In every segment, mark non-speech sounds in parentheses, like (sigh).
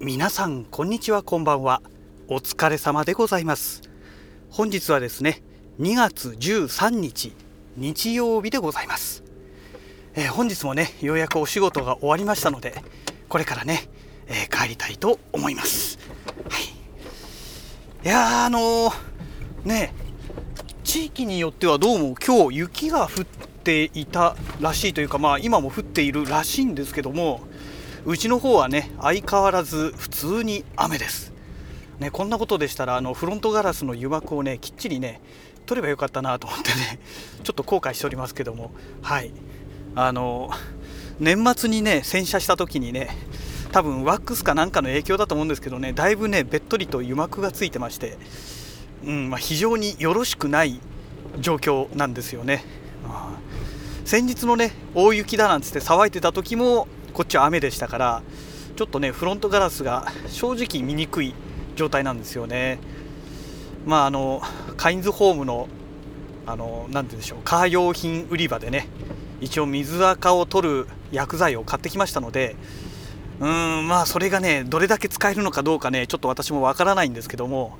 皆さんこんにちはこんばんは。お疲れ様でございます。本日はですね2月13日日曜日でございます、えー、本日もねようやくお仕事が終わりましたのでこれからね、えー、帰りたいと思います。はい。いやあのー、ね地域によってはどうも今日雪が降っていたらしいというかまあ今も降っているらしいんですけどもうちの方はね相変わらず普通に雨です、ね、こんなことでしたらあのフロントガラスの油膜をねきっちりね取ればよかったなと思ってね (laughs) ちょっと後悔しておりますけども。はい。あの年末にね洗車した時にね多分ワックスかなんかの影響だと思うんですけどねだいぶねべっとりと油膜がついてまして、うんまあ、非常によろしくない状況なんですよね。先日のね大雪だなんつって騒いでた時もこっちは雨でしたからちょっとねフロントガラスが正直見にくい状態なんですよね。まああのカインズホームのあの何て言うんでしょうカー用品売り場でね一応水垢を取る薬剤を買ってきましたのでうーんまあそれがねどれだけ使えるのかどうかねちょっと私もわからないんですけども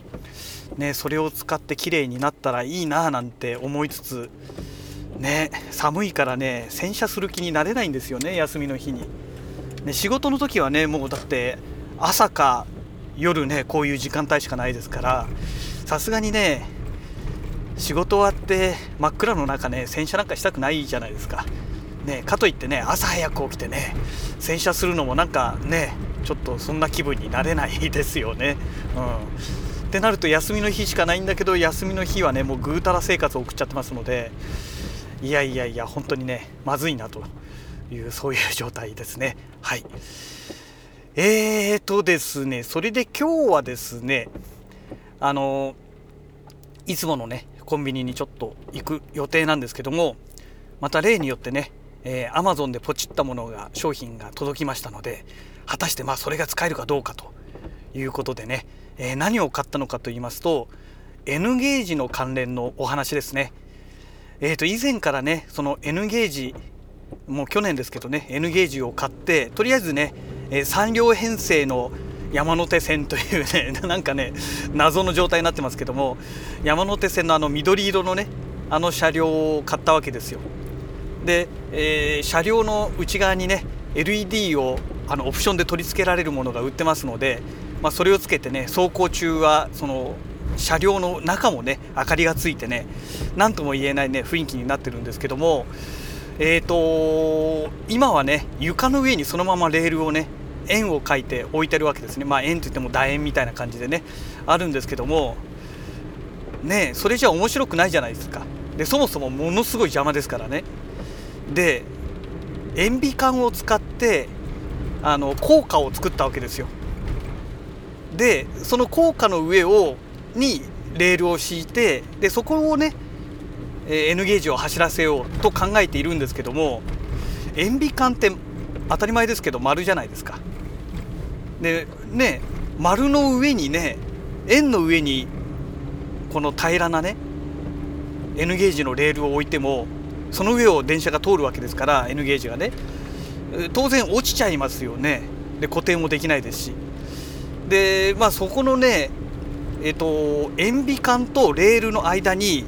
ねそれを使って綺麗になったらいいななんて思いつつね寒いからね洗車する気になれないんですよね休みの日に、ね、仕事の時はねもうだって朝か夜ねこういう時間帯しかないですからさすがにね仕事終わって真っ暗の中ね洗車なんかしたくないじゃないですか。ねかといってね朝早く起きてね洗車するのもなんかねちょっとそんな気分になれないですよね。うん。ってなると休みの日しかないんだけど休みの日はねもうぐうたら生活を送っちゃってますのでいやいやいや本当にねまずいなと。いうそういう状態ですね。はい。えーとですねそれで今日はですねあのいつものねコンビニにちょっと行く予定なんですけどもまた例によってねえー、Amazon でポチったものが商品が届きましたので果たしてまあそれが使えるかどうかということでね、えー、何を買ったのかと言いますと N ゲージの関連のお話ですね。えー、と以前からねその N ゲージもう去年ですけどね N ゲージを買ってとりあえずね、えー、3両編成の山手線というね (laughs) なんかね謎の状態になってますけども山手線のあの緑色のねあの車両を買ったわけですよ。で、えー、車両の内側にね LED をあのオプションで取り付けられるものが売ってますので、まあ、それをつけてね走行中はその車両の中もね明かりがついてね何とも言えないね雰囲気になってるんですけどもえーと今はね床の上にそのままレールをね円を描いて置いてるわけですね。まあ円といっても楕円みたいな感じでねあるんですけどもねそれじゃ面白くないじゃないですか。でそもそもものすごい邪魔ですからね。で塩ビ管を使ってあの効果を作ったわけですよ。でその効果の上をにレールを敷いてでそこをね N ゲージを走らせようと考えているんですけども塩ビ管って当たり前ですけど丸じゃないですか。でね丸の上にね円の上にこの平らなね N ゲージのレールを置いてもその上を電車が通るわけですから N ゲージがね当然落ちちゃいますよねで固定もできないですしでまあそこのねえっと、塩ビ管とレールの間に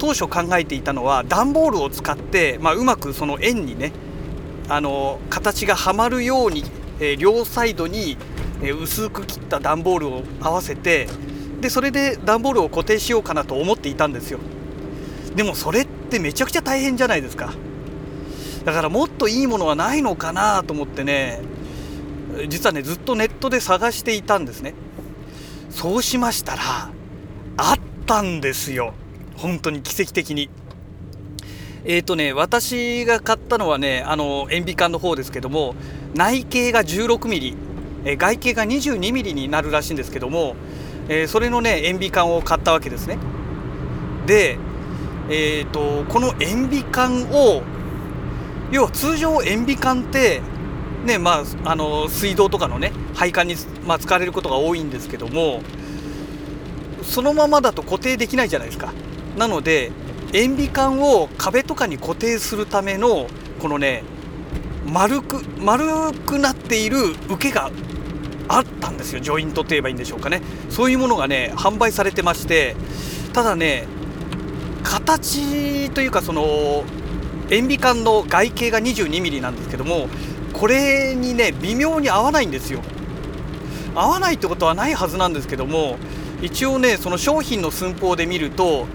当初考えていたのは段ボールを使って、まあ、うまくその円にねあの形がはまるように、えー、両サイドに、えー、薄く切った段ボールを合わせてでそれで段ボールを固定しようかなと思っていたんですよ。でもそれってめちゃくちゃ大変じゃないですか。だからもっといいものはないのかなと思ってね実はねずっとネットで探していたんですね。そうしましたらあったんですよ。本当に奇跡的に。え、ー、とね私が買ったのはねあの塩ビ管の方ですけども内径が 16mm え外径が 22mm になるらしいんですけども、えー、それのね塩ビ管を買ったわけですね。でえーと、とこの塩ビ管を要は通常塩ビ管ってねまあ、あの水道とかのね配管に、まあ、使われることが多いんですけどもそのままだと固定できないじゃないですか。なので塩ビ管を壁とかに固定するためのこのね丸く丸くなっている受けがあったんですよ。ジョイントといえばいいんでしょうかね。そういうものがね販売されてましてただね形というかその塩ビ管の外径が 22mm なんですけどもこれにね微妙に合わないんですよ。合わないってことはないはずなんですけども一応ねその商品の寸法で見ると,、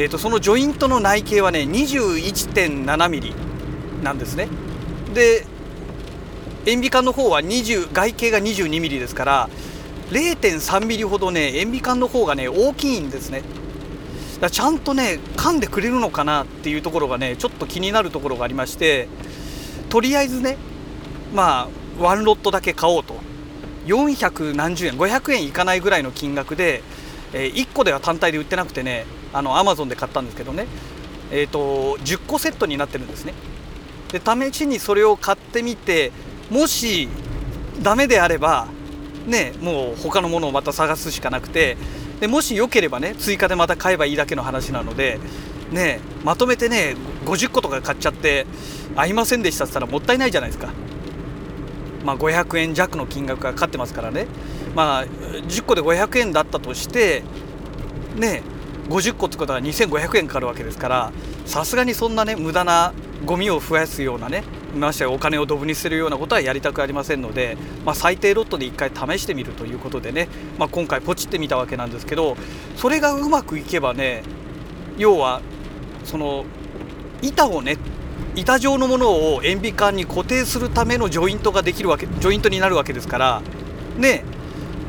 えーと、そのジョイントの内径はね 21.7mm なんですね。で塩ビ管の方は20外径が 22mm ですから0.3ミリほどね塩ビ管の方がね大きいんですね。だちゃんとね噛んでくれるのかなっていうところがねちょっと気になるところがありましてとりあえずねまあワンロットだけ買おうと。400何十円500円いかないぐらいの金額で、えー、1個では単体で売ってなくてねあのアマゾンで買ったんですけどね。えーと、と10個セットになってるんですね。で試しにそれを買ってみてもしダメであればねもう他のものをまた探すしかなくてでもし良ければね追加でまた買えばいいだけの話なのでねまとめてね50個とか買っちゃって合いませんでしたって言ったらもったいないじゃないですか。まあ、500円弱の金額がかかってますからね、まあ、10個で500円だったとしてね50個ってことは2500円かかるわけですからさすがにそんなね無駄なゴミを増やすようなねましてお金をドブにするようなことはやりたくありませんので、まあ、最低ロットで1回試してみるということでね、まあ、今回ポチってみたわけなんですけどそれがうまくいけばね要はその板をね板状のものを塩ビ管に固定するためのジョイントができるわけジョイントになるわけですからね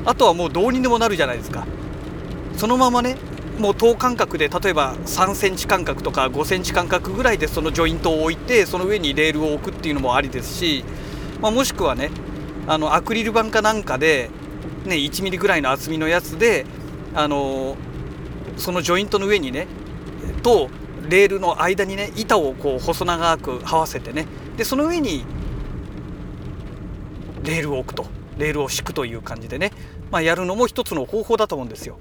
あとはもうどうにでもなるじゃないですか。そのままねもう等間隔で例えば3センチ間隔とか5センチ間隔ぐらいでそのジョイントを置いてその上にレールを置くっていうのもありですし、まあ、もしくはねあのアクリル板かなんかで、ね、1ミリぐらいの厚みのやつであのそのジョイントの上にねとレールの間にね板をこう細長く這わせてねでその上にレールを置くとレールを敷くという感じでね、まあ、やるのも一つの方法だと思うんですよ。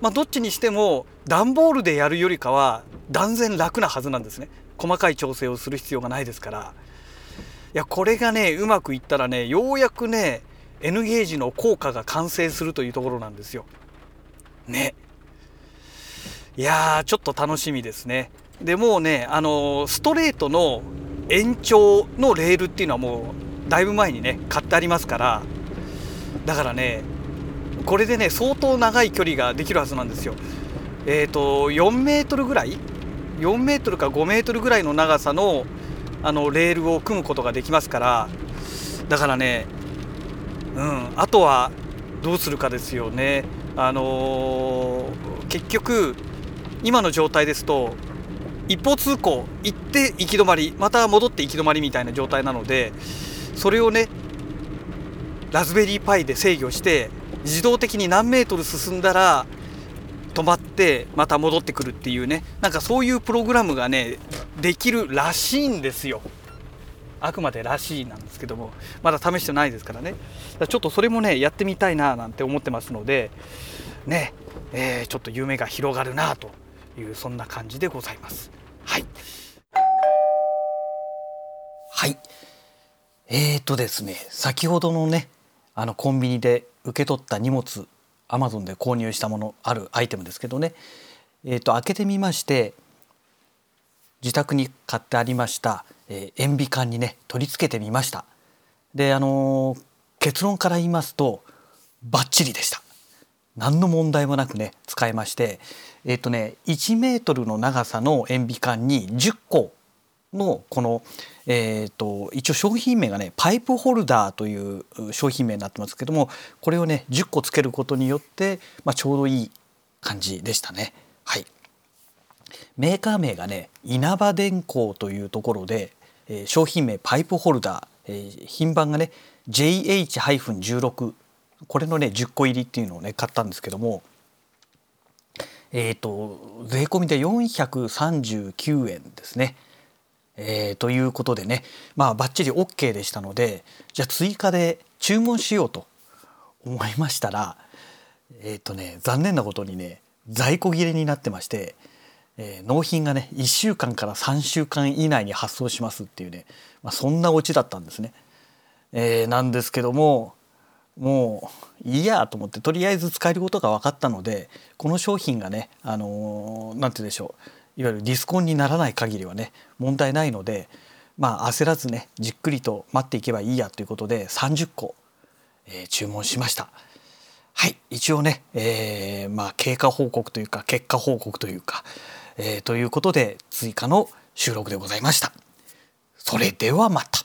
まあ、どっちにしても段ボールでやるよりかは断然楽なはずなんですね。細かい調整をする必要がないですから。いやこれがねうまくいったらねようやくね N ゲージの効果が完成するというところなんですよ。ね。いやーちょっと楽しみですね。でもうねあのストレートの延長のレールっていうのはもうだいぶ前にね買ってありますから。だからねこれでね相当長い距離ができるはずなんですよ。えっ、ー、と4メートルぐらい？4メートルか5メートルぐらいの長さのあのレールを組むことができますからだからねうんあとはどうするかですよね。あのー、結局今の状態ですと一方通行行って行き止まりまた戻って行き止まりみたいな状態なのでそれをねラズベリーパイで制御して自動的に何メートル進んだら止まってまた戻ってくるっていうね。なんかそういうプログラムがねできるらしいんですよ。あくまでらしいなんですけども。まだ試してないですからね。ちょっとそれもねやってみたいななんて思ってますのでね、えー、ちょっと夢が広がるなというそんな感じでございます。はい。はい。えーとですね先ほどのねあのコンビニで受け取った荷物アマゾンで購入したものあるアイテムですけどね、えーと、開けてみまして自宅に買ってありました、えー、塩ビ管にね取り付けてみました。であのー、結論から言いますとバッチリでした。何の問題もなくね使えましてえっ、ー、とね1メートルの長さの塩ビ管に10個のこの、えーと、一応商品名がねパイプホルダーという商品名になってますけどもこれをね10個つけることによって、まあ、ちょうどいい感じでしたね。はい、メーカー名がね稲葉電工というところで、商品名パイプホルダー、品番がね JH-16 これのね10個入りっていうのをね買ったんですけどもえっ、と税込みで439円ですね。えー、ということでねまあバッチリ OK でしたのでじゃあ追加で注文しようと思いましたらえっ、ー、とね残念なことにね在庫切れになってまして、えー、納品がね1週間から3週間以内に発送しますっていうね、まあ、そんなオチだったんですね。えー、なんですけどももういいやと思ってとりあえず使えることが分かったのでこの商品がねあの何て言うんでしょういわゆるディスコンにならない限りはね問題ないのでまあ焦らずねじっくりと待っていけばいいやということで30個、えー、注文しました。はい一応ね、えー、まあ経過報告というか結果報告というか、えー、ということで追加の収録でございました。それではまた。